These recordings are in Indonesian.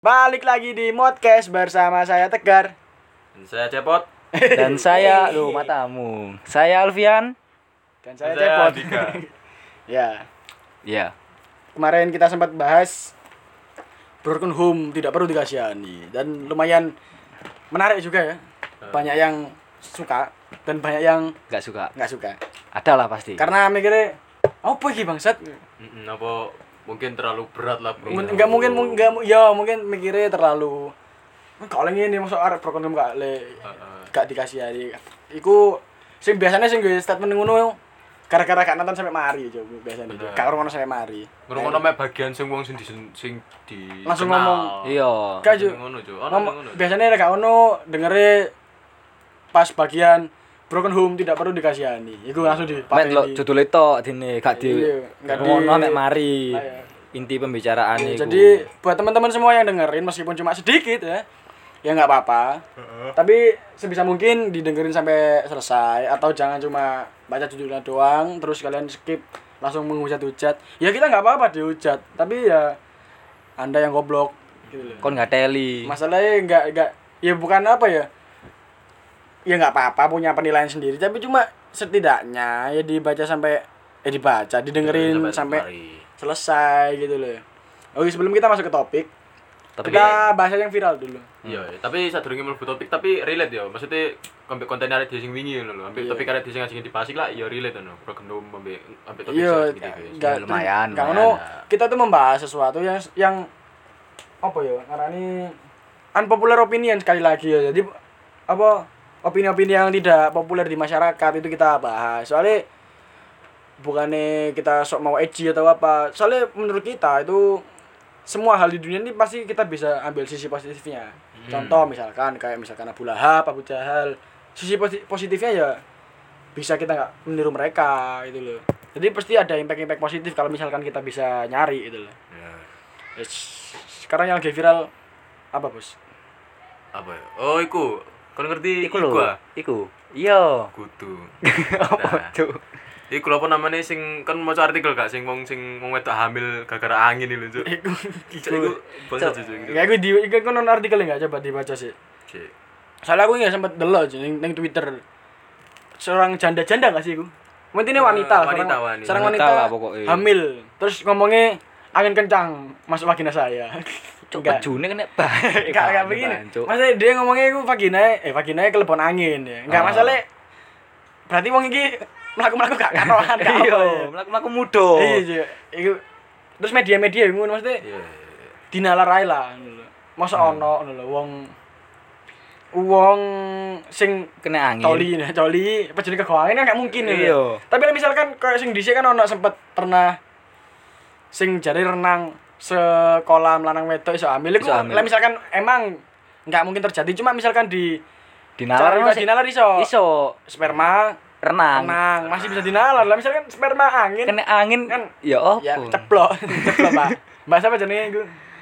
Balik lagi di Modcast bersama saya Tegar. Dan saya Cepot. Dan saya, lu matamu. Saya Alfian. Dan saya Saya Cepot. Dika. ya, Ya. kemarin kita sempat bahas broken home tidak perlu dikasihani dan lumayan menarik juga ya. Banyak yang suka dan banyak yang Gak suka. nggak suka. Ada lah pasti. Karena mikirnya apa iki bangsat? Apa mungkin terlalu berat lah bro. Mungkin- Nggak mungkin nggak ya mungkin mikirnya terlalu kalau ini masuk arek broken home gak le gak dikasihani. Iku sing biasanya sing gue statement ngono gara-gara gak nonton sampai mari coba biasanya Bener. gak ngono sampai mari Ngrungokno mek bagian sing wong sing di sing di Langsung ngomong. Iya. Gak. Ngono, ngono. biasanya gak ono dengere pas bagian broken home tidak perlu dikasihani iku langsung di Mek lo judul itu dini gak di Iya, nggak di- ngono mek mari. Nah, ya. Inti pembicaraan Iya, iku. jadi buat teman-teman semua yang dengerin meskipun cuma sedikit ya ya nggak apa-apa tapi sebisa mungkin didengerin sampai selesai atau jangan cuma baca judulnya doang terus kalian skip langsung menghujat-hujat ya kita nggak apa-apa dihujat tapi ya anda yang goblok gitu loh kon gak teli. masalahnya nggak nggak ya bukan apa ya ya nggak apa-apa punya penilaian sendiri tapi cuma setidaknya ya dibaca sampai eh dibaca didengerin sampai mari. selesai gitu loh oke sebelum kita masuk ke topik Tapi kita bahas yang viral dulu Iya, iya. tapi sadurunge mlebu topik tapi relate ya. Maksudnya ambek konten arek sing wingi lho. Ambek Iya. topik arek sing asing dipasik lah ya relate ngono. Broken home ambek ambek topik iya gitu. nggak Ya, lumayan, ngono, kita tuh membahas sesuatu yang yang apa ya ngarani unpopular opinion sekali lagi ya jadi apa opini-opini yang tidak populer di masyarakat itu kita bahas soalnya bukannya kita sok mau edgy atau apa soalnya menurut kita itu semua hal di dunia ini pasti kita bisa ambil sisi positifnya contoh misalkan kayak misalkan Abu Lahab, Abu Jahal sisi posi- positifnya ya bisa kita nggak meniru mereka gitu loh jadi pasti ada impact-impact positif kalau misalkan kita bisa nyari gitu loh Ya. Yes. sekarang yang lagi viral apa bos Apa ya? Oh, iku. Kon ngerti iku lho. Iku. Iya. Kudu. Apa Nah. tuh? Iku lho apa namanya sing kan maca artikel gak sing wong sing wong wedok hamil gara-gara angin lho, Cuk. Iku, Iku bahasa Cuk. Cuk. Kayak aku di, iku kan nonton artikelnya nggak coba dibaca sih. Cuk. Soalnya aku nggak sempat delok aja neng, neng Twitter. Seorang janda-janda nggak sih aku? Mungkin ini wanita, Eh, wanita, seorang, wanita. seorang Wanita wanita, lah pokoknya. hamil. Terus ngomongnya angin kencang masuk vagina saya. Cuk bajune kena bae. Enggak enggak begini. Maksudnya dia ngomongnya itu vagina eh vagina kelebon angin ya. Enggak Ah. masalah. Berarti wong iki mlaku-mlaku gak katoan gak Iya, ya. mlaku-mlaku mudo. Iya, iya. Iku terus media-media ngono maksudnya Iya. dinalarai lah ngono lho. Masa Hmm. ono ngono lho wong wong sing Kena angin. coli nih, coli apa jenis kegoangan kan gak mungkin ya. Iya. Tapi lah misalkan kayak sing dhisik kan ono sempet pernah sing jari renang sekolah lanang wedok iso hamil iku lah misalkan emang nggak mungkin terjadi cuma misalkan di Dinalar masih dinalar iso, iso. Sperma renang. renang masih bisa dinalar. Lah misalkan sperma angin. Kena angin Kan- ya opo? ya ceplok ceplok pak. Mbak siapa jenenge iku?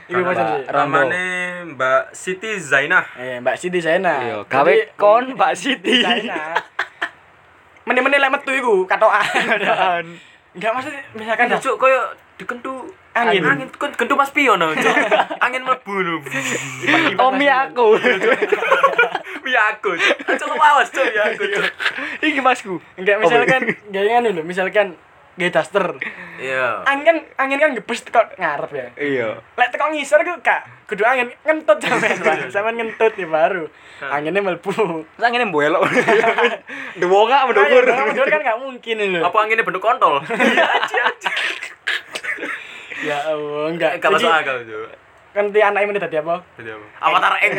Mbak- macam. Namanya Mbak Siti Zainah. eh mbak Siti Zaina Iya, gawe kon Mbak Siti. Zaina meneh-meneh lek metu iku katokan. Enggak maksud misalkan Kan cuk koyo dikentu Angin. Angin kan kentu Mas Pion no. Angin mlebu lho. Omi aku. Ya aku. Cuk, awas cuk ya aku. Iki masku. enggak misalkan gaya lho misalkan gaya daster Iya. angin kan angin kan ngebus teko ngarep ya Iya. lek teko ngisor ku kak kudu angin ngentut sampean Pak. sampean ngentut ya baru anginnya mlebu Terus angine mbelok. Dewo gak Ayo, mendukur. mundur kan nggak mungkin lho Apa anginnya bentuk kontol? Ya Allah enggak Enggak masuk akal cuk. kan ti anaknya menit tadi apa Jadi apa? Avatar Eng.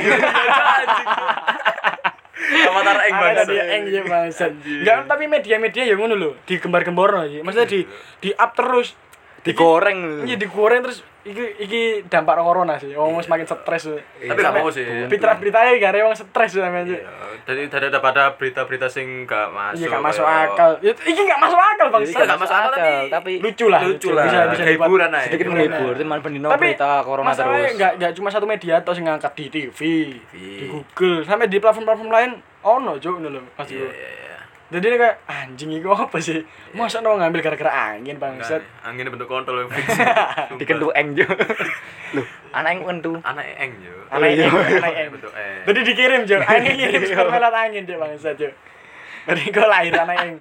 Avatar Eng banget. tadi eng ya bangsat. Enggak, tapi media-media ya ngono lho, digembar-gemborno iki. Maksudnya di di up terus. Digoreng. Iya digoreng terus iki iki dampak corona sih. Wong semakin stres. Tapi gak mau sih. Berita-beritanya gak wong stres sampean. Iya, Jadi daripada berita-berita sing gak masuk. Iya gak masuk akal. Ya, Iki gak masuk akal bang. Iya, gak masuk akal, tapi tapi lucu lah. Lucu lah. Bisa bisa hiburan aja. sedikit Hiburan. menghibur. Cuman pendino Tapi berita corona masalahnya terus. nggak nggak cuma satu media atau sing ngangkat di TV, di Google, sampai di platform-platform lain ono juk ngono lho. Mas jadi ini kayak anjing itu apa sih masa no ngambil gara-gara angin bangsat Angin bentuk kontol yang fix. Dikentu eng jo. Loh, anak eng kentu. Anak eng yo. anak iya. eng anak eng Bentuk eng. jadi dikirim jo angin ngirim sekolah melat angin jo bangsat jo jadi kau lahir anak eng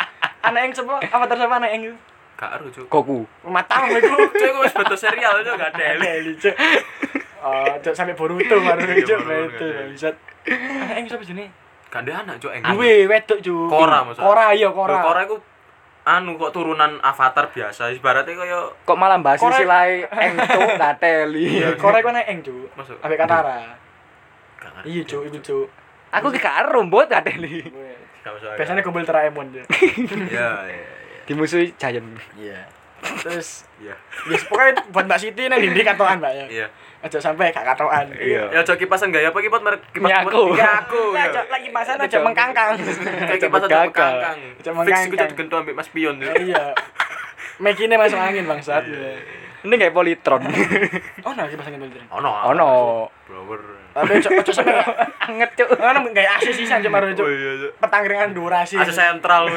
anak eng siapa apa siapa anak eng itu Gak aru, Cuk. Koku. matamu itu Cuk, wis bentuk serial Cuk, gak ada. Deli, Cuk. Oh, Cuk sampai Boruto baru Iya, Cuk. Boruto, Itu iya. bangsat. Anak eng siapa jenis? Gak ada anak, Cuk. Duwe wedok Cuk. Kora, maksudnya. Kora iya Kora. Kora iku anu kok turunan avatar biasa ibaratnya kaya Kok malah bahas Korek. istilah eng tuh gateli. Iya, Kora iku anak eng Cuk. Masuk. Ambek Katara. Iya Cuk, iku Cuk. Aku ki karo. Gak masuk. Biasanya kumpul Doraemon Cuk. ya ya ya. Dimusuhi Giant. Iya. Terus Iya. ya pokoknya buat Mbak Siti nang ndi katokan Mbak ya. Iya. Aja sampai gak katokan. Iya. Ya cok kipasan gak ya apa kipas merek kipas Nyaku. Nyaku. Ya, ya. Cuk, lagi pasan aja mengkangkang. Kayak kipas aja mengkangkang. Aja Fix mengkangkang. cok digentu ambek Mas Pion. Iya. Mekine masuk angin bangsat. Iya. Ini kayak politron. Oh, nah kipas angin bener. Ono. Ono. Blower. Tapi cok ojo sampe Anget cuk. Mana kayak AC sisan cuma Oh Cuk. iya cok. Petangkringan durasi. Asa sentral.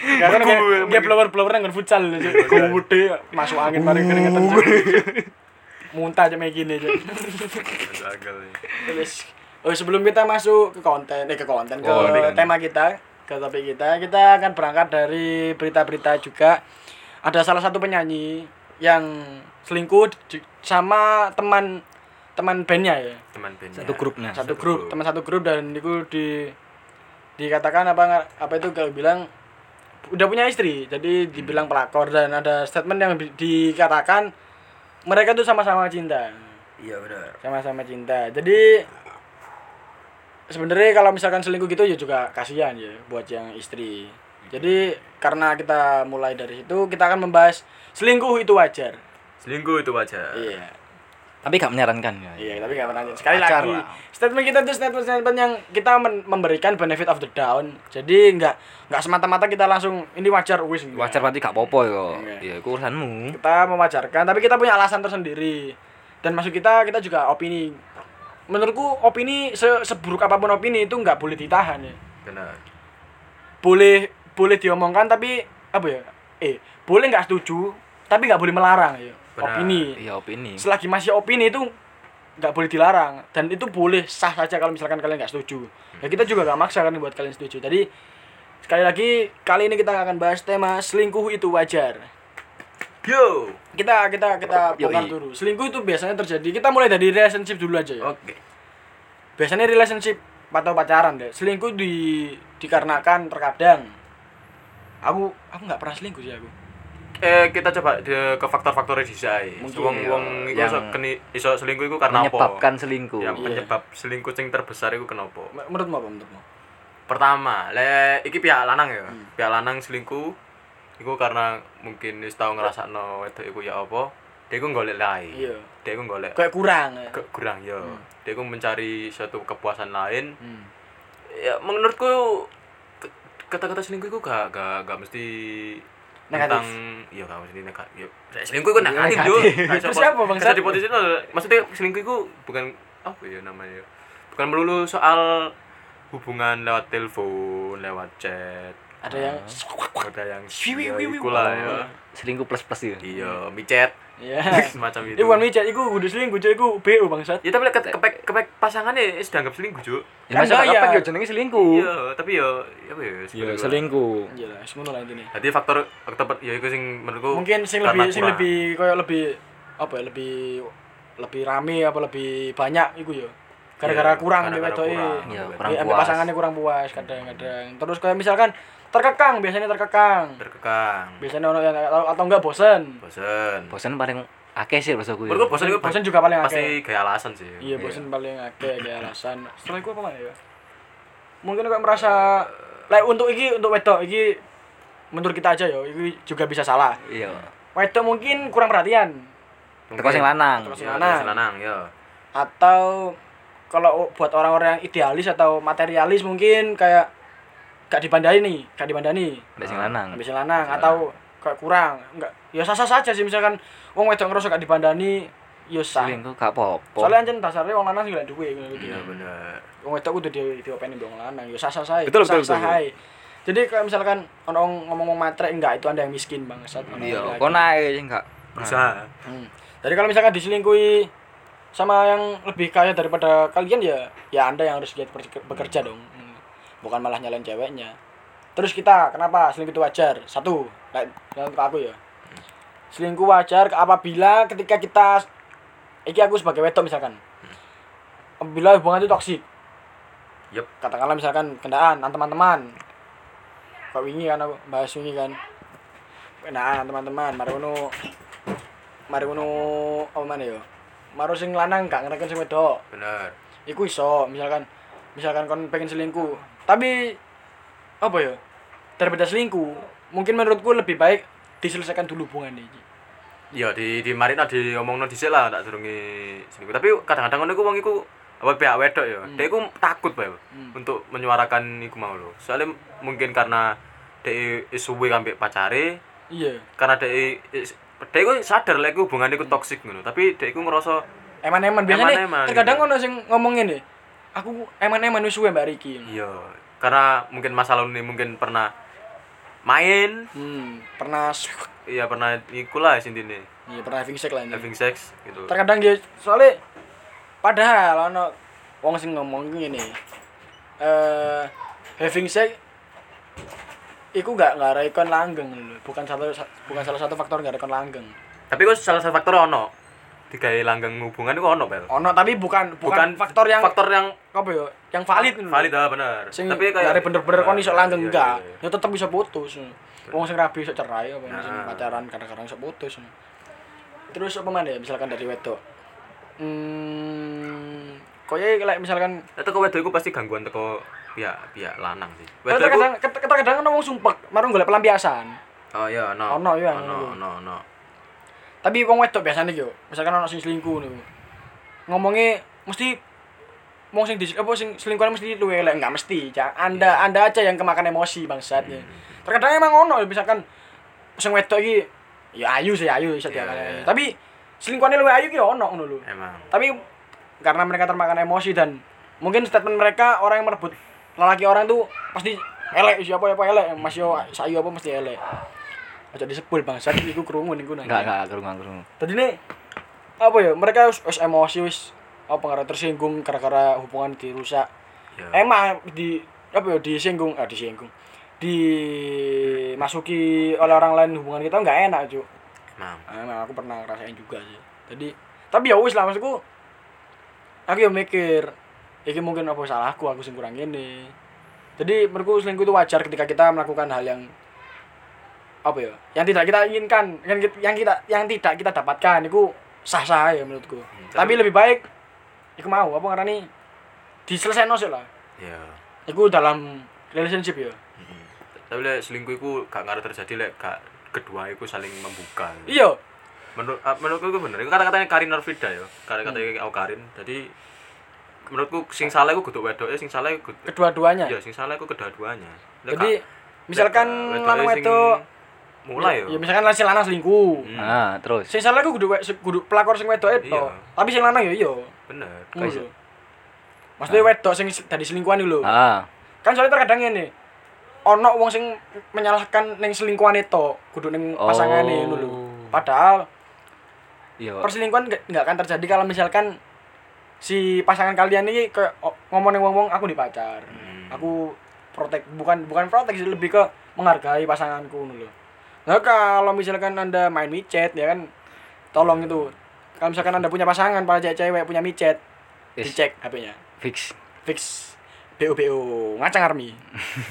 Ya kan kayak blower-blower nang futsal. Gede masuk angin mari keringetan. Muntah aja kayak gini aja. Terus oh sebelum kita masuk ke konten eh ke konten ke Oh, konten. tema kita, ke topik kita, kita akan berangkat dari berita-berita juga. Ada salah satu penyanyi yang selingkuh sama teman teman bandnya ya Teman band. Satu grupnya. satu Satu grup grup. teman satu grup dan itu di dikatakan apa apa itu kalau bilang udah punya istri jadi dibilang pelakor dan ada statement yang di- dikatakan mereka tuh sama-sama cinta. Iya benar. sama-sama cinta. Jadi sebenarnya kalau misalkan selingkuh gitu ya juga kasihan ya buat yang istri. Jadi karena kita mulai dari situ kita akan membahas selingkuh itu wajar. Selingkuh itu wajar. iya Tapi gak menyarankan ya. Iya, tapi nggak pernah. Sekali Wajar lagi, lah. statement kita itu statement-statement yang kita men- memberikan benefit of the doubt. Jadi nggak nggak semata-mata kita langsung ini wajar wis. Wajar berarti gak popo yo. Enggak. Ya iku urusanmu. Kita mewajarkan, tapi kita punya alasan tersendiri. Dan maksud kita kita juga opini. Menurutku opini se- seburuk apa pun opini itu nggak boleh ditahan ya. Benar. Boleh boleh diomongkan tapi apa ya? Eh, boleh nggak setuju, tapi nggak boleh melarang ya. Benar. Opini. Iya opini. selagi masih opini itu nggak boleh dilarang dan itu boleh sah saja kalau misalkan kalian nggak setuju ya kita juga nggak maksa kan buat kalian setuju jadi sekali lagi kali ini kita akan bahas tema selingkuh itu wajar Yo. kita kita kita bongkar dulu selingkuh itu biasanya terjadi kita mulai dari relationship dulu aja ya Oke. biasanya relationship atau pacaran deh selingkuh di dikarenakan terkadang aku aku nggak pernah selingkuh sih aku Eh kita coba de- ke saya. Mungkin, Wong iya. wong iku Yang iso keni iso selingkuh iku karena apa? Menyebabkan selingkuh. Yang Iya. penyebab selingkuh sing terbesar iku kenapa? Menurutmu apa menurutmu Pertama, le iki pihak lanang ya. Hmm. Pihak lanang selingkuh iku karena mungkin wis tau ngrasakno wedok iku ya apa, dia iku golek lain. iya Dia iku golek kayak kurang ya. ke- kurang ya. Dia iku mencari suatu kepuasan lain. Hmm. Ya menurutku kata-kata selingkuh iku gak gak gak mesti Negatif. tentang iya gak mesti negatif. Ya, selingkuh iku negatif, iso Terus pos- apa, Bang? di posisi itu, maksudnya selingkuh iku bukan apa ya namanya ya. Bukan melulu soal hubungan lewat telepon, lewat chat. ada yang ada yang Wiwi, iya, wiwi, iku lah ya. Selingkuh plus plus ya. Iya, micet ya semacam itu. Iku bukan micet, iku kudu selingkuh, Cuk. Iku BO bangsat. Ya tapi lek ke- kepek kepek pasangannya wis dianggap selingkuh, Cuk. Ya masa bayar. apa yo jenenge selingkuh. Iya, tapi ya apa ya? Iya, sebenarnya. selingkuh. Iya lah, semono lah intine. Jadi faktor faktor ya iku sing menurutku Mungkin sing lebih sing lebih koyo lebih apa ya, lebih lebih rame apa lebih banyak iku ya. Gara-gara Iya, kurang ambek wedoke. kurang, Iya, kurang Iya, ambek puas. pasangannya kurang puas kadang-kadang. Terus kayak misalkan terkekang, biasanya terkekang. terkekang. Biasanya ono yang atau, atau enggak bosen. Bosen. Bosan paling akeh sih rasa gue. Bosen itu Bosen juga paling pasti akeh. kayak alasan sih. Iya, bosen paling akeh kayak alasan. Setelah itu apa mana ya? Mungkin kok merasa like untuk iki untuk wedok iki menurut kita aja ya, iki juga bisa salah. Iya. Wedok mungkin kurang perhatian Teko sing lanang. Teko sing Iya, lanang. lanang, ya. atau kalau buat orang-orang yang idealis atau materialis mungkin kayak gak dibandani nih, gak dibandani. Mbak sing lanang. Habis lanang atau kayak kurang. Enggak. Ya sah-sah saja sih misalkan wong wedok ngerasa gak dibandani yo sah. Selingkuh gak apa-apa. Soalnya ancen dasarnya wong lanang sing golek duwe ngono iya bener Wong wedok kudu di diopeni mbek wong lanang yo sah-sah sae. Betul, betul, ae. Jadi kalau misalkan wong ngomong matre enggak itu Anda yang miskin bangsat. ono Iya, laki-laki. kon ae sing gak berusaha Hmm. Jadi kalau misalkan diselingkuhi sama yang lebih kaya daripada kalian ya ya Anda yang harus giat bekerja dong. Bukan malah nyalain ceweknya. Terus kita kenapa selingkuh itu wajar? Satu, kayak ke aku ya. Selingkuh wajar apabila ketika kita iki aku sebagai wedok misalkan. Apabila hubungan itu toksik. Yep. Katakanlah misalkan kendaan teman-teman. Kok wingi kan aku bahas wingi kan. Kendaan teman-teman, mari mari ngono apa mana ya? Maro sing lanang gak ngereken sing wedok. bener Iku iso, misalkan misalkan kon pengen selingkuh. Tapi apa ya? Daripada selingkuh, mungkin menurutku lebih baik diselesaikan dulu hubungan ini. iya di di marina di omongno dhisik lah tak durunge selingkuh tapi kadang-kadang ngono iku wong iku apa pihak wedok ya dia iku takut bae Hmm. untuk menyuarakan iku mau lho soalnya mungkin karena dia suwe ambek pacare Iya. karena dia dia iku sadar lek hubungan iku toksik ngono tapi dia iku ngerasa Eman-eman biasanya Eman-eman, terkadang gitu. ono sing ngomong ngene. Aku eman-eman wis suwe Mbak Riki. iya karena mungkin masa lalu ini mungkin pernah main. Hmm, pernah iya pernah iku lah sintine iya pernah having sex lah ini. having sex gitu. Terkadang dia soalnya padahal ono wong sing ngomong ngene. Eh having sex iku gak gak rekon langgeng lho. Bukan satu bukan salah satu faktor gak rekon langgeng. Tapi kok salah satu faktor ono digawe langgeng hubungan itu ono bel ono tapi bukan bukan, faktor yang faktor yang apa ya yang valid lho. valid ah bener sing tapi kayak bener-bener kon iso Iya, langgeng iya, enggak iya, iya. ya tetep bisa putus wong sing rabi iso cerai apa sing Nah. pacaran kadang-kadang iso putus terus apa mana ya misalkan dari wedok hmm koyo lek misalkan Itu kok wedok iku pasti gangguan teko pihak pihak lanang sih. Wedok kadang kadang kadang ono wong sumpek, marung golek pelampiasan. Oh iya ono. Ono, iya, Ono ono. Tapi wong wedok biasanya yo, misalkan ono sing selingkuh niku. Ngomongnya mesti wong sing dis apa sing selingkuhan mesti luwe elek enggak mesti. Cak. Anda Anda aja yang kemakan emosi bangsat. ya. Terkadang emang ono misalkan sing wedok iki ya ayu sih ayu Iya, diakali. iya. Tapi selingkuhannya luwe ayu ki ono ngono lho. Emang. Tapi karena mereka termakan emosi dan mungkin statement mereka orang yang merebut lelaki orang tuh pasti elek siapa apa elek mas yo sayu apa mesti elek aja disebul bang. Saya iku kerungu niku nang Enggak, enggak kerungu kerungu. tadi nih apa ya mereka wis, wis emosi wis apa karena tersinggung gara-gara hubungan dirusak. Ya. emang di apa ya disinggung ah disinggung. Dimasuki oleh orang lain hubungan kita nggak enak cuy Emang. emang aku pernah ngerasain juga sih. Jadi tapi ya wis lah maksudku aku ya mikir iki mungkin apa salahku aku sing kurang ini jadi menurutku selingkuh itu wajar ketika kita melakukan hal yang apa ya yang tidak kita inginkan yang kita yang kita yang tidak kita dapatkan itu sah sah ya menurutku tapi lebih baik iku mau apa ngarani diselesaikan sih lah Iya. iku dalam relationship ya Mm. Tapi lek selingkuh iku gak ngaruh terjadi lek gak kedua iku saling membuka. iya Menurut ah, menurutku iku bener. Iku kata-katanya Karin Norvida ya. Hmm. Kata-katanya aku Karin. Jadi menurutku sing salah iku kudu wedoke, sing salah kudu kedua-duanya ya sing salah iku kedua-duanya. Jadi misalkan lanang wedok mulai ya. ya misalkan si lanang selingkuh Hmm, Nah, terus. sing salah ku kudu kudu pelakor sing wedok itu Iya. tapi sing lanang ya iya bener. lho maksudnya wedok sing dari selingkuhan lho Ah, kan soalnya terkadang ini ono wong sing menyalahkan ning selingkuhan itu kudu ning Oh. pasangane ngono lho padahal iya. perselingkuhan nggak akan terjadi kalau misalkan si pasangan kalian ini kayak oh, ngomong ning wong aku dipacar Hmm. aku protek bukan bukan protek sih lebih ke menghargai pasanganku lho nah kalau misalkan anda main micet ya kan tolong itu kalau misalkan anda punya pasangan para cewek punya micet Is. dicek HP-nya Fix. fix BO BO ngacang army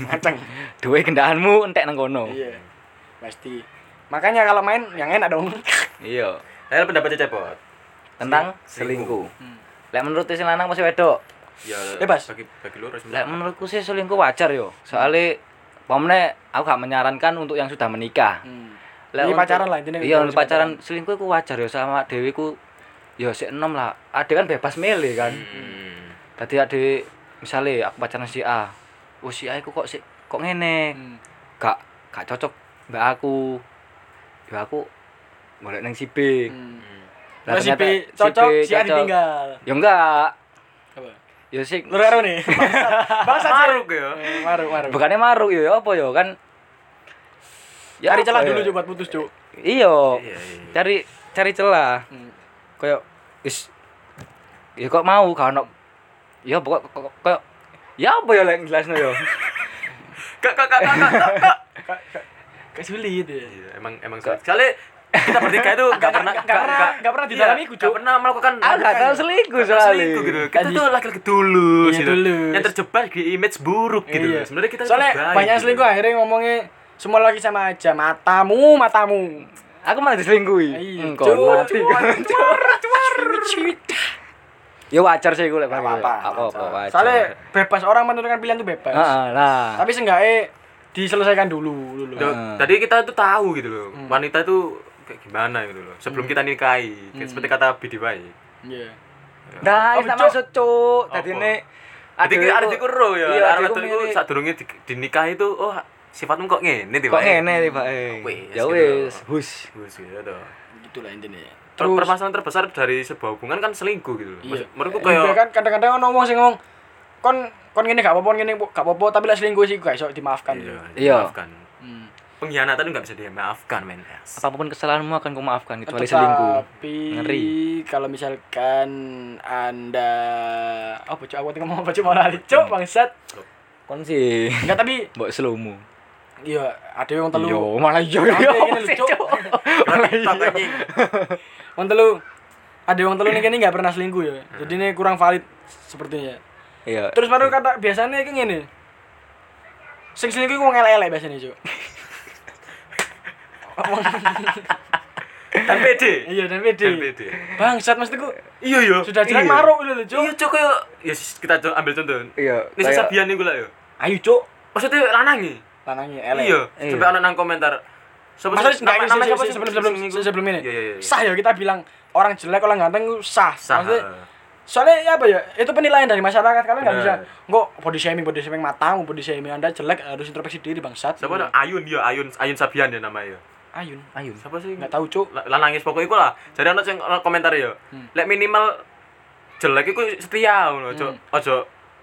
ngacang Duwe kendaraanmu entek nang kono. iya pasti makanya kalau main yang enak dong Iya. Saya pendapatnya cepot. Tentang Selingkuh. selingkuh. Lek menurut si lanang masih wedok. Ya Bebas. bagi bagi lu harus Lek menurutku sih selingkuh wajar yo. Soalnya pamane aku gak menyarankan untuk yang sudah menikah. hmm. Pacaran lah, intinya Iya, pacaran selingkuh ku wajar yo sama Dewi ku yo sik enom lah. Ade kan bebas milih kan. Hmm. Tadi ade misalnya aku pacaran si A. Oh si A kok sik kok ngene. Hmm. Gak gak cocok mbak aku. Ya aku golek nang si B. Hmm. Lah, Terus si B cocok, si A ditinggal. Ya enggak. Apa? Ya sih. Lu karo nih. Bangsa Maruk ya. Maruk, maruk. Bukannya maruk ya, apa ya kan? Cari celah dulu ya? coba putus, Cuk. Iya. Iya, iya. Cari cari celah. Hmm. Kayak is ya kok mau kan ya pokok kok kayak ya apa ya lek jelasno ya. Kak kak kak kak kak, kak. Kayak sulit ya. Emang emang sulit. Soalnya kita bertiga itu gak pernah nggak pernah- nggak pernah di iya, dalam iku, nggak Cuk. pernah melakukan Ah, nggak tahu selingkuh soalnya. selingkuh gitu. Kita Kan tuh laki-laki tulus, Iya, gitu. tulus. Yang terjebak di image buruk gitu. Iya. Sebenarnya kita Soalnya baik, banyak gitu. selingkuh akhirnya ngomongnya semua lagi sama aja matamu matamu Aku malah diselingkuhi. Iya, Engkau cuar, cuar, cuar. Ya wajar sih gue lek pakai. apa-apa. Soalnya bebas orang menentukan pilihan itu bebas. Heeh, nah. Tapi seenggaknya diselesaikan dulu dulu. Tuh. Tadi kita tuh tahu gitu loh. Hmm. Wanita itu kayak gimana gitu loh. Sebelum kita nikahi, Kayak seperti kata Bidi baik. Iya. Nah, Oh, tak maksud cuk. Tadi Apa? ini Jadi dikuro ya. Iya, Arep adikku itu milih- saat durungnya di, dinikahi itu oh sifatmu kok ngene tiba. Kok ngene tiba eh. Wis, Ya gitu. wis, hus. Bagus gitu toh. Gitulah intinya. Terus permasalahan terbesar dari sebuah hubungan kan selingkuh gitu loh. iya. Menurutku Iya, kayak kan kadang-kadang ono ngomong sing ngomong kon kon ngene gak apa-apa ngene gak apa-apa tapi lek selingkuh sih gak iso dimaafkan. Iya, Iya. dimaafkan. Hmm. Pengkhianatan itu nggak bisa dimaafkan, men. Yes. Apa pun kesalahanmu akan ku maafkan kecuali selingkuh. Tapi Ngeri. kalau misalkan Anda apa cok aku ngomong apa cok mau lali cok bangsat. Kon sih Enggak tapi mbok slow-mu. iya ada yang telu. Yo, malah iya Sampai yo. gini lho, Cuk. TikTok anjing. Wong telu ada wong telu ning kene enggak pernah selingkuh ya. Jadi ini kurang valid sepertinya. Iya. Terus baru kata biasanya iki ngene. Sing selingkuh wong elek-elek biasanya, Cuk. Dan pede. Iya, dan Dan pede. pede. Bangsat maksudku Iya, iya. sudah jelek Iya. maruk gitu loh, Cuk. Iya, Cuk, kayak ya kita ambil contoh. Iya. Ini kayak- Sabian nih gue lah ya. Ayo, Cuk. Maksudnya lanang nih. Lanangnya elek. Iya, Iya. sampai anak nang komentar. Enggak nama- siapa sih? sebelum sebelum sebelum ini. Iya, iya, iya. Sah ya kita bilang orang jelek orang ganteng sah. Sah. Maksudnya, soalnya ya apa ya? Itu penilaian dari masyarakat kalian nggak bisa nggak body shaming body shaming matamu body shaming anda jelek harus introspeksi diri bangsat. Siapa? Ayun dia, Ayun, Ayun Sabian ya namanya. Ayun. Ayun. Siapa sih? Nggak tahu, Cuk. La- lanangis pokoknya iku lah. Jadi ana sing komentar ya. Hmm. Lek minimal jelek iku setia ngono, ojo Hmm. ojo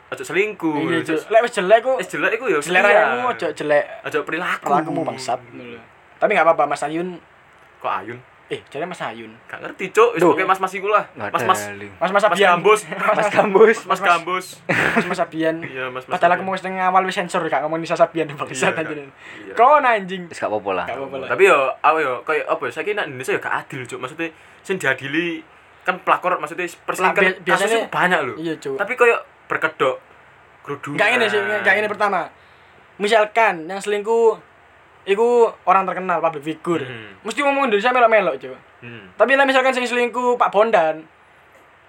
ojo selingkuh. Iya, Cuk. Lek wis jelek ku Wis jelek iku ya rayamu ojo jelek Ojo perilaku. perilakumu bangsat. Tapi nggak apa-apa Mas Ayun. Kok Ayun? Eh, jadi Mas Ayun. Gak ngerti, Cuk. Wis Duh. pokoknya mas-mas iku lah. Ada. Mas Mas Mas Abian. Gambus. Mas Gambus. Mas Gambus. Mas Mas Abian. Iya, Mas Mas. Padahal aku mau setengah awal wis sensor gak ngomong Nisa Sabian bangsat Iya, anjir. iya. Kau anjing. Wis gak apa-apa lah. Gak. Tapi yo aku yo kayak apa? Saiki nek Indonesia yo gak adil, Cuk. Maksudnya sing diadili kan pelakor maksudnya perselingkuhan Bi- biasanya- kasusnya banyak loh. Iya, Cuk. Tapi kayak berkedok gerudungan. Enggak ini sih, enggak ini pertama. Misalkan yang selingkuh iku orang terkenal, public figure. Hmm. Mesti ngomong Indonesia melok-melok, Cuk. Hmm. Tapi lah misalkan sing selingkuh Pak Bondan.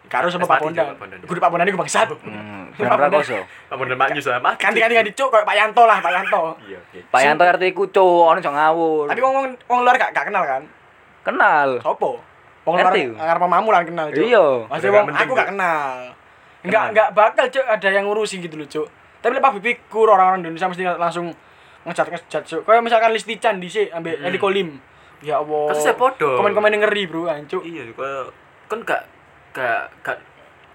Karo sama Wis Pak Bondan. Cuk, Pak Bondan. Iku bangsat. Hmm, Pak Bondan. Prakoso. Pak Bondan Mak Nyus mati. Ganti-ganti ganti Cuk, kayak Pak Yanto lah, Pak Yanto. Iya, oke. Pak Yanto RT ku cuk, ono jong ngawur. Tapi wong wong luar gak, gak kenal kan? kenal. Sopo? Wong luar ngarep mamu lah kenal, Cuk. Iya. Maksudnya wong aku gak kenal. Enggak enggak bakal Cuk ada yang ngurusin gitu loh, Cuk. Tapi lepas figur orang-orang Indonesia mesti langsung ngecat ngecat Cuk. Kayak misalkan Listi Chan dhisik ambek Hmm. Eli Kolim. Ya Allah. Kasusnya podo. Komen-komen yang ngeri, Bro, ancuk. Iya, kayak kan gak gak gak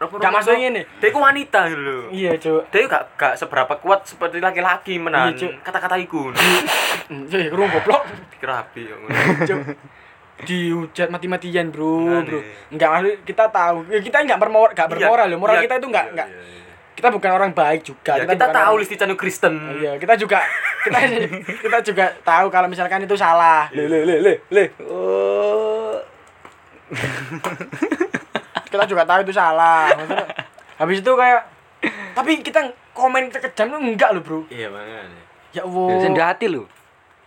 Gak masuk ngene. Dia ku wanita gitu loh. Iya, Cuk. Dia gak gak seberapa kuat seperti laki-laki menahan Iya, Cuk. kata-kata iku. Eh, kurung goblok. Pikir rapi kok ngono. Cuk. Dihujat mati-matian, Bro. Bro. Enggak kita tahu. Ya, kita enggak bermoral, enggak bermoral loh. Moral Iya, kita itu enggak iya, enggak. Kita bukan orang baik juga. Ya, kita bukan tahu orang- Listi Canu Kristen. Iya, kita juga kita kita juga tahu kalau misalkan itu salah. Le le le le le. Oh. Kita juga tahu itu salah. Maksudnya, habis itu kayak tapi kita komen kita kejam itu enggak loh, Bro. Iya, makanya. Ya Ya Allah. sing di hati.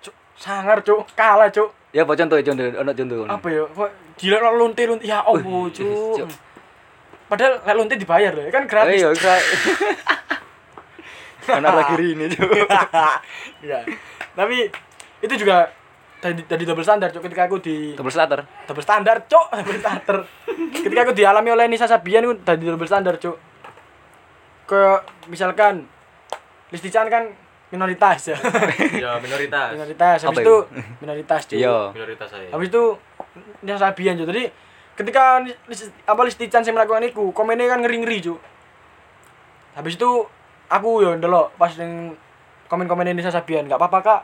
Cuk, sangar, Cuk. Kalah, Cuk. Ya apa contoh contoh ono contoh. Apa ya? Kok gila lo lonte-lonte. Ya Allah, Cuk. Padahal lek lonte dibayar loh, kan Oh gratis. iya, bisa. Anak lagi rini cuk. Iya. Tapi itu juga tadi tadi double standar, Cuk. Ketika aku di Double starter. double standar cok double standar ketika aku dialami oleh Nisa Sabian itu tadi double standar cok ke misalkan Listi Chan kan minoritas ya Ya, minoritas. minoritas habis itu? minoritas cok Iya. Minoritas saya. habis itu Nisa Sabian cok jadi ketika apa listican sing melakukan iku komennya kan ngeri-ngeri cuk habis itu aku yo ndelok pas ning komen-komen Nisa Sabian nggak apa-apa kak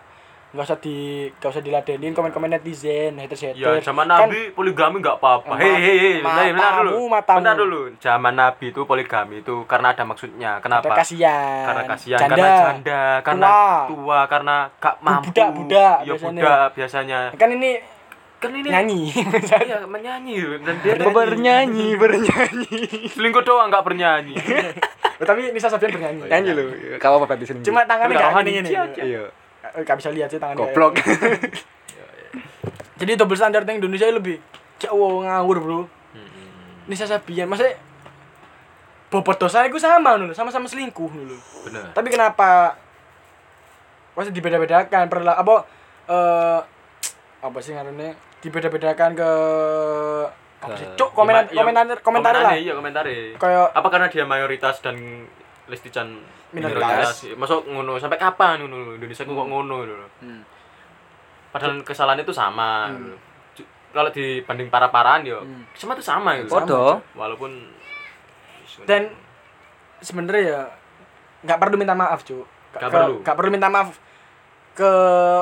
nggak usah di nggak usah diladenin komen-komen netizen haters Ya, haters zaman Kan Nabi poligami nggak apa-apa. Hei, hei, hei, bentar, dulu. matamu. Bentar dulu. Zaman Nabi itu poligami itu karena ada maksudnya. Kenapa? kasihan Karena kasihan, janda. karena janda, karena tua. tua, karena gak mampu. budak-budak ya biasanya. budak biasanya. kan ini Kan ini nyanyi. Iya, menyanyi. Dan dia bernyanyi bernyanyi. Selingkuh doang nggak bernyanyi. Oh, tapi Nisa Sabian bernyanyi. Nyanyi lu kau apa berarti sini. Cuma tangannya Nggak aja. iya. Nggak bisa lihat sih tangannya. Goblok. Jadi double standar di Indonesia lebih jauh ngawur bro. Hmm, Nisa Sabian maksudnya bobot dosa itu sama dulu sama-sama selingkuh dulu Bener. tapi kenapa masih dibeda-bedakan? Perla apa eh apa sih ngarannya dibeda-bedakan ke apa sih cuk komentar Ya, komentar komentar lah Iya, komentar kayak Apa karena dia mayoritas dan Lestican Minoritas. minoritas? Masuk ngono sampai kapan ngono Indonesia kok ngono dulu. hmm. Padahal kesalahan itu sama. Hmm. gitu. Kalau dibanding para-paraan yo, Hmm. semua itu sama gitu. Podo. Walaupun dan sebenarnya ya nggak perlu minta maaf cuy Nggak perlu. nggak perlu minta maaf ke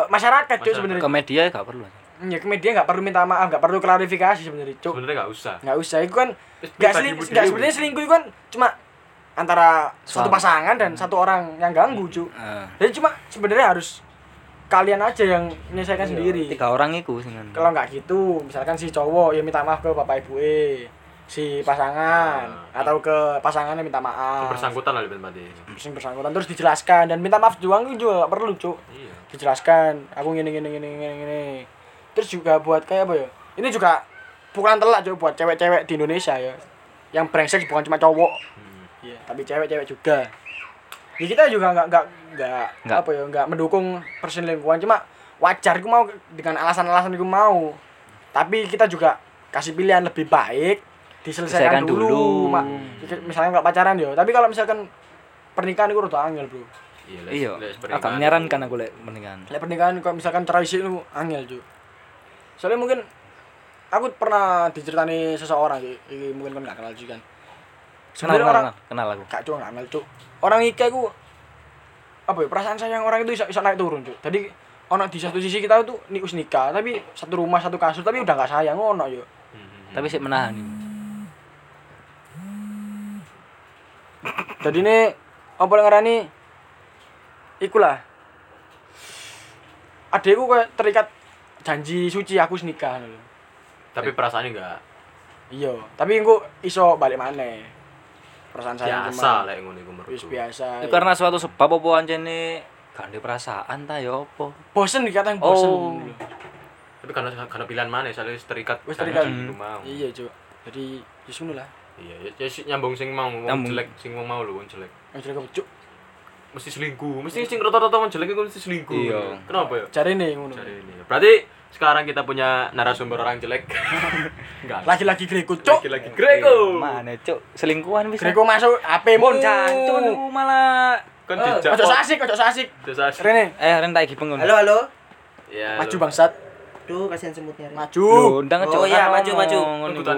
masyarakat cuy Masyarakat. sebenarnya ke media gak perlu ya ke media nggak perlu minta maaf nggak perlu klarifikasi sebenarnya cuy sebenarnya nggak usah. nggak usah itu kan nggak seling nggak sebenarnya selingkuh itu kan cuma antara satu Suami. pasangan dan satu orang yang ganggu cuy Heeh. jadi cuma sebenarnya harus kalian aja yang menyelesaikan sendiri tiga orang itu kalau nggak gitu misalkan si cowok ya minta maaf ke bapak ibu e si pasangan Ah. atau ke pasangannya minta maaf bersangkutan lah lebih tadi. sing bersangkutan terus dijelaskan dan minta maaf juga itu juga nggak perlu cuk Iya. dijelaskan aku gini gini gini gini gini terus juga buat kayak apa ya ini juga pukulan telak cuk buat cewek-cewek di Indonesia ya yang brengsek bukan cuma cowok Hmm. Iya, tapi cewek-cewek juga. Ya kita juga nggak nggak nggak apa ya nggak mendukung perselingkuhan cuma wajar aku mau dengan alasan-alasan aku mau. Tapi kita juga kasih pilihan lebih baik diselesaikan Selesaikan dulu. dulu. Mak. Misalnya nggak pacaran ya, tapi kalau misalkan pernikahan itu udah angel, Bro. Iya, iya agak pernikahan. menyarankan aku lek mendingan Lek pernikahan kalau misalkan cerai sih itu angel, Cuk. Soalnya mungkin aku pernah diceritani seseorang iki, iki mungkin kan nggak kenal juga kan. kenal Sebenarnya kenal, orang kenal, kenal aku Kak Cuk nggak kenal Cuk. Orang iki aku apa ya perasaan sayang orang itu bisa, bisa naik turun Cuk. Jadi ono di satu sisi kita tuh nih us nikah tapi satu rumah satu kasur tapi udah nggak sayang ono yo. Hmm. tapi sih menahan ini Jadi ini apa yang ngarani ikulah adekku kayak terikat janji suci aku wis nikah lho. Tapi perasaannya enggak Iya, tapi engko iso balik maneh. Perasaan sayang biasa lah yang ngono iku Wis menurutku. biasa. itu karena suatu sebab apa anjene gak ada perasaan ta ya apa bosen dikatain bosen. Oh. lho. Tapi karena karena pilihan mana soalnya wis terikat Wis terikat. gitu mau. Iya, Cuk. Jadi ya ngono lah. Iya, ya, ya nyambung sing mau wong Nyambung. jelek sing wong mau lho wong jelek. Yang jelek apa, Cuk? Mesti selingkuh, mesti sing rata-rata wong jelek iku mesti selingkuh. Iya. Kenapa ya? Cari nih ngono. Cari ini. Berarti sekarang kita punya narasumber orang jelek. Enggak. Lagi-lagi Greko, Cuk. Lagi-lagi Greko. mana cuk selingkuhan bisa Greko masuk HP-mu. Mon jancuk niku malah Kan Eh, dijak. Ojo sasik, ojo sasik. Desa Rene, eh ren tak iki pengun Halo, halo. Ya. maju bangsat. Duh, kasihan semutnya. Maju. Lho, ndang Oh, iya, maju, maju.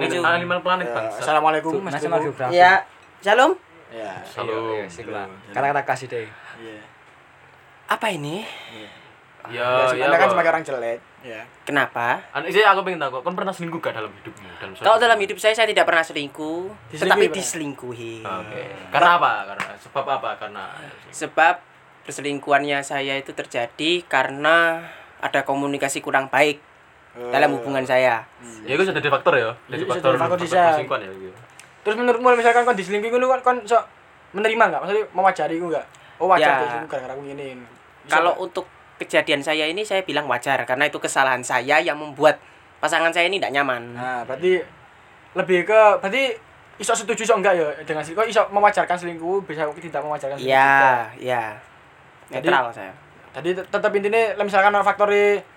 ini Animal Planet Ya, bangsa. Assalamualaikum Mas Iya. Shalom. Ya. Halo. Iya. Kata-kata kasih deh Iya. Apa ini? Ya, ya. Anda kan sebagai orang jelek. Ya. Kenapa? Anu, sih aku pengen tahu, kan pernah selingkuh gak dalam hidupmu? Dalam Kalau dalam hidup saya saya tidak pernah selingkuh, Diselingkuhi, tetapi diselingkuhi. Oke. Karena apa? Karena sebab apa? Karena Sebab perselingkuhannya saya itu terjadi karena ada komunikasi kurang baik dalam hubungan saya. ya itu sudah ada faktor ya. Dari Bisa faktor jadi faktor faktor perselingkuhan ya gitu. Terus menurutmu misalkan kon diselingkuhi ngono kon kon sok menerima enggak? Maksudnya mewajari ku enggak? Oh wajar Ya. gara-gara aku ngene. Kalau untuk kejadian saya ini saya bilang wajar karena itu kesalahan saya yang membuat pasangan saya ini tidak nyaman. Nah, berarti lebih ke berarti iso setuju iso enggak ya dengan selingkuh iso mewajarkan selingkuh bisa tidak mewajarkan selingkuh. Iya, iya. Netral saya. Jadi tet- tetep intinya misalkan faktor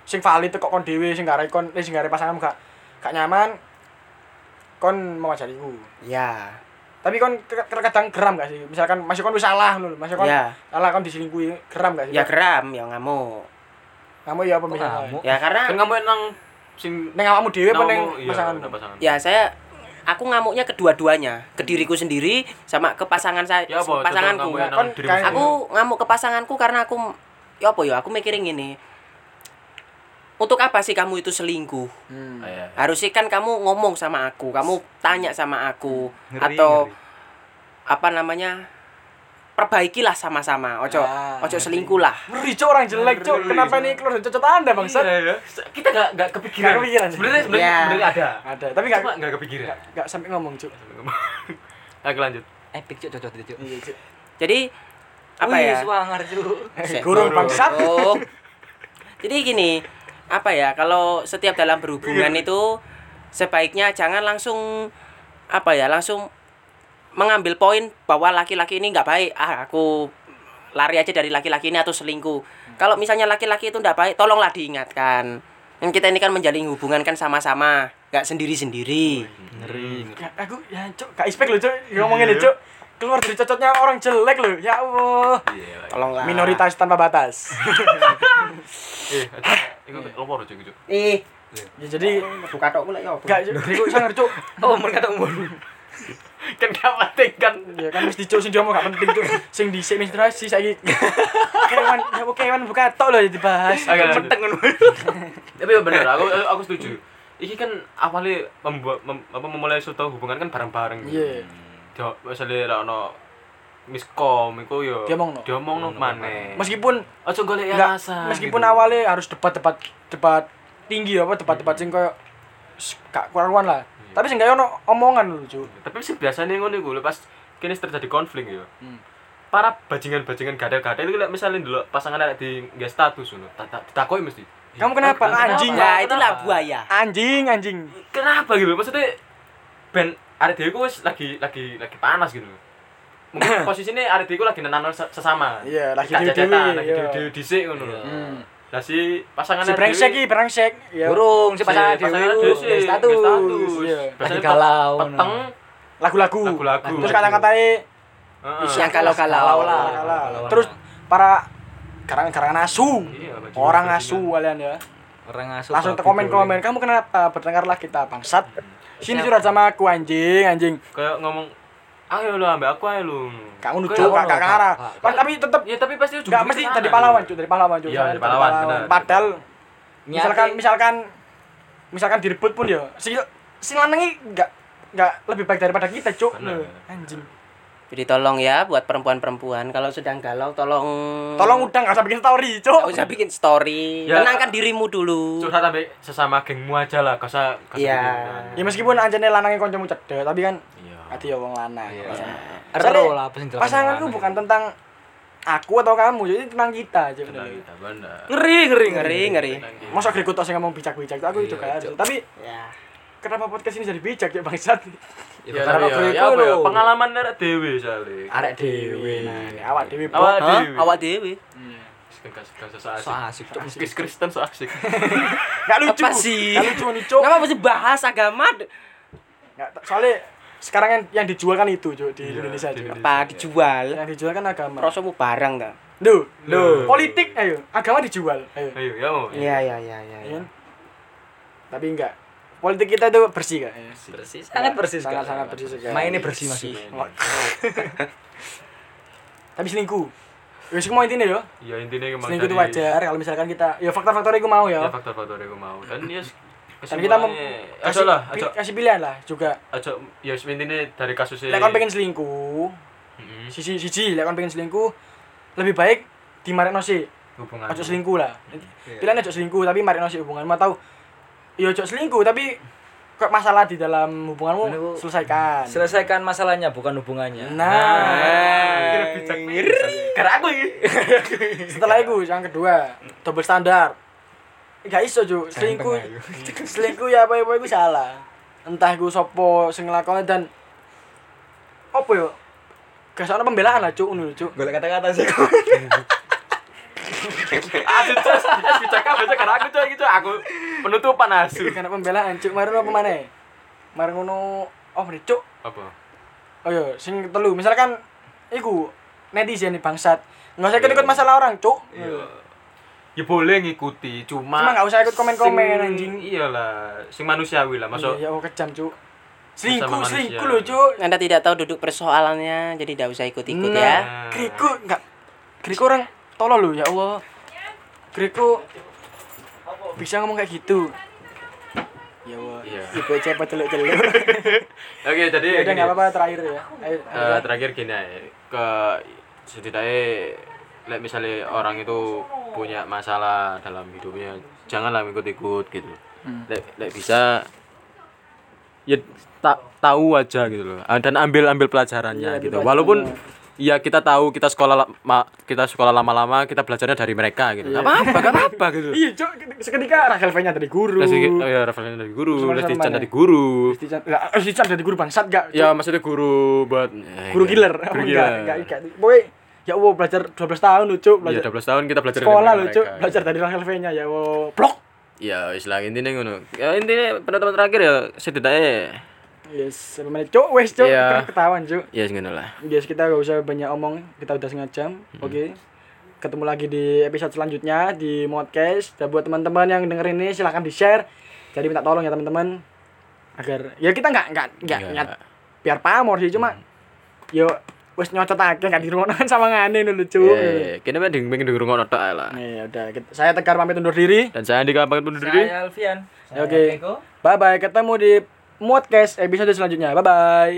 sing valid kok kon dhewe sing gak kon eh, sing gak pasangan gak gak nyaman kon mewajari ku. Iya. Tapi kon ter- terkadang geram gak sih? Misalkan masih kon wis salah lho, masih kon Iya. salah kon diselingkuhi, geram gak sih? Ya geram, ya ngamuk. Kamu ya apa misalnya? ngamuk? Ya karena Kan kamu nang sing Neng awakmu dhewe apa iya, pasangan? nang pasangan. Ya saya aku ngamuknya kedua-duanya, ke diriku sendiri sama ke pasangan saya, Ya pasanganku. Kan nang. Aku ngamuk ke pasanganku karena aku ya apa ya, aku mikirin gini. Untuk apa sih kamu itu selingkuh? Hmm. Ah, iya. Harusnya kan kamu ngomong sama aku, kamu tanya sama aku Ngeri, atau ngeri. apa namanya? Perbaikilah sama-sama. Ojo Ah, ojo selingkuh lah. Ngeri cok orang jelek cok. Kenapa ini keluar dari cocok anda bangsat? Iya, iya. Kita gak gak kepikiran. Nggak kepikiran. Sebenarnya sebenarnya Iya. sebenarnya ada. Ada, tapi nggak Cuma gak kepikiran. nggak nggak sampai ngomong cok. Oke lanjut. Epic cuk cocok cuk. Iya cok. Jadi apa Wih, ya? Swanger cuk. Eh, Guru bangsat. Oh. Jadi gini, apa ya? Kalau setiap dalam berhubungan itu sebaiknya jangan langsung apa ya? Langsung mengambil poin bahwa laki-laki ini nggak baik. Ah, aku lari aja dari laki-laki ini atau selingkuh. Kalau misalnya laki-laki itu nggak baik, tolonglah diingatkan. Dan kita ini kan menjalin hubungan kan sama-sama, nggak sendiri-sendiri. Ngeri. Ya, aku ya cok, gak expect loh cok. Ngomongin cok. Keluar dari cocoknya orang jelek loh. Ya Allah. Iya. Tolonglah. Minoritas tanpa batas. Eh, cuk cuk. Eh, ya jadi buka tok pula ya. apa? gak cok. Iku sangar cok. Oh, mereka umur. Kan gak penting kan. Ya kan mesti cok sing diomong gak penting cok. Sing dhisik menstruasi saiki. Kewan, ya oke kewan buka tok loh dibahas. Oke, lanjut. Meteng ngono. Tapi ya bener, aku aku setuju. Iki kan awalnya membuat mem- apa memulai suatu hubungan kan bareng-bareng. Iya. Dia misalnya ra ono miskom iku yo Diomongno. diomongno maneh. Meskipun Ojo golek enggak alasan. meskipun gitu. awalnya harus debat-debat debat tinggi apa debat-debat sing koyo gak karuan lah. Tapi sing gak ono omongan lho cok. Tapi sih biasanya ngono iku pas kini terjadi konflik yo. Hmm. Para bajingan-bajingan gadel-gadel itu lek misalnya dulu pasangan ada di nggak status tak- ditakoki mesti. Kamu kenapa? Anjing. Ya, itulah buaya. Anjing, anjing. Kenapa gitu? Maksudnya ben arek dhewe ku wis lagi lagi lagi panas gitu. Mungkin posisinya arek dhewe ku lagi nenano se- sesama. Iya, lagi jajan, lagi iya. dewe dhisik ngono lho. Hmm. Lah si pasangan Si brengsek iki, brengsek. Ya. Burung si pasangan pasangan dhewe. dhewe nggak nggak status. Iya. Lagi galau, peteng Lagu-lagu. lagu-lagu. Terus kata-katanya Heeh. Yang kalau-kalau. Lah. Terus para karangan-karangan asu. Iya, Orang asu kalian ya. Orang asuh. Langsung komen-komen, kamu kenapa? Bertengkarlah kita bangsat. Sini curhat sama aku anjing, anjing. Kayak ngomong ayo lu ambek aku ayo lu. Nuju, ngono, gak Kak. Kak. Pas tapi tetep Ya tapi pasti Enggak mesti dari pahlawan, cuy, dari pahlawan, cuy. Iya, dari pahlawan. Padahal misalkan misalkan misalkan direbut pun ya si si lanang enggak enggak lebih baik daripada kita, cuk. Loh, Anjing. Jadi tolong ya buat perempuan-perempuan kalau sedang galau tolong Tolong udah enggak usah bikin story, cuk. Nggak usah bikin story. Ya. Tenangkan dirimu dulu. curhat sampai sesama gengmu aja lah, gak usah Iya. Ya meskipun anjane lanangnya kancamu cedek, tapi kan Iya. ati ya wong lanang. Iya. Ero lah apa sing jelas Pasanganku bukan tentang aku atau kamu, jadi tentang kita aja Benar, bener. kita, benar. Ngeri ngeri Ngeri, ngeri. Masa Grego tok sing ngomong bijak-bijak, aku Iya, juga harus. Cuk. Tapi Ya. Kenapa podcast ini jadi bijak ya bangsat? Ya, karena ya, ya apa ya, lho. pengalaman arek dhewe soalnya. Arek dhewe. Nah, ini awak dhewe Awak dhewe. Awak gak so asik. So asik cuk. Kis Kristen so asik. Gak lucu. Apa sih? Gak lucu nih, Cuk. Kenapa mesti bahas agama? Nggak, soalnya sekarang yang, yang dijual kan itu, Cuk, di Iya, Indonesia. Indonesia. Apa dijual? Yang dijual kan agama. Prosomu barang ta? Duh, Loh. politik ayo, agama dijual. Ayo. Ayo, ya mau. Iya, iya, iya, iya. Iya? Tapi enggak. Politik kita itu bersih, Kak. Ya. Bersih, sangat bersih sekali. Sangat-sangat bersih sekali. Mainnya bersih Mas. Bersih. Tapi selingkuh. Ya sih mau intinya yo. Ya intinya emang Selingkuh itu wajar kalau misalkan kita ya faktor-faktor itu mau ya. Ya faktor-faktor gue mau. Dan ya Dan kita mem kesimpulannya- kasih, aja lah, aja kasih pilihan lah juga. aja ya intinya dari kasusnya. Lek kon pengen selingkuh, Mm-mm. sisi sisi lek kon pengen selingkuh lebih baik dimarekno sih. hubungan. Ojo selingkuh lah. Iya. Pilihan ojo selingkuh tapi marekno sih hubungan. Mau tahu ya ojo selingkuh tapi kok masalah di dalam hubunganmu Ini, Bu. selesaikan. Selesaikan masalahnya bukan hubungannya. Nah, Kira bijak Karena aku setelah itu yang kedua double standar gak iso ju selingkuh selingkuh ya apa apa itu salah. Entah itu sopo sing dan apa yo? Gak soalnya pembelaan lah cuk ngono cuk. Golek kata-kata sih. Aduh, terus bijak apa karena aku tuh gitu aku penutupan asu. karena pembelaan cuk mari apa mana mari ngono oh nih cuk Apa? oh yo sing telu misalkan iku netizen nih bangsat nggak usah ikut ikut masalah orang cuk Iya. ya boleh ngikuti cuma Cuma nggak usah ikut komen-komen, sing- anjing. iyalah sing manusiawi lah masuk Iya, ya oh, kejam, Cuk. Selingkuh, selingkuh loh, Cuk. Anda tidak tahu duduk persoalannya, jadi tidak usah ikut-ikut Nah, ya. Greko enggak. Greko orang tolol loh, ya Allah. Greko bisa ngomong kayak gitu. Ya Allah. Iya. Ibu cepet celuk-celuk. oke jadi Ya udah gini. enggak apa-apa terakhir ya. Ayo, Eh, terakhir gini aja, ke setidaknya like misalnya orang itu punya masalah dalam hidupnya janganlah ikut-ikut gitu Lek lek bisa ya tak tahu aja gitu loh Ah, dan ambil ambil pelajarannya Iya, gitu walaupun. Ya kita tahu kita sekolah la- ma- kita sekolah lama-lama kita belajarnya dari mereka gitu Iya. Gak apa-apa gak apa gitu Iya, Cuk. Seketika Rachel V-nya dari guru. Oh ya Rafaelnya dari guru sama Chan dari guru Lesti Chan, dari guru bangsat gak? ya maksudnya guru buat guru enggak. killer. guru Oh, killer enggak, enggak. Boy, ya Allah belajar 12 tahun lucu, Iya, belajar 12 tahun kita belajar sekolah lucu, mereka, belajar gitu. dari Rachel V-nya ya Allah. Blok. Ya, istilah intinya ngono. Ya intinya penutupan terakhir ya setidaknya Yes, sepuluh menit cuk, wes cuk, Iya. Kena ketahuan cuk. ya ngono lah. Yes, kita gak usah banyak omong, kita udah setengah jam. Oke. Ketemu lagi di episode selanjutnya di Modcast. Dan buat teman-teman yang dengerin ini silahkan di-share. Jadi minta tolong ya teman-teman agar ya kita nggak nggak nggak Iya. nggak biar pamor sih cuma yo wes nyocot aja nggak dirungokan sama ngane dulu cuk. Eh, kene mah ding pengen tok ae lah. Nih, udah. kita- Saya Tegar pamit undur diri. Dan saya Andika pamit undur diri. Saya Alfian. Oke. Bye bye. Ketemu di Modcast episode selanjutnya. Bye bye.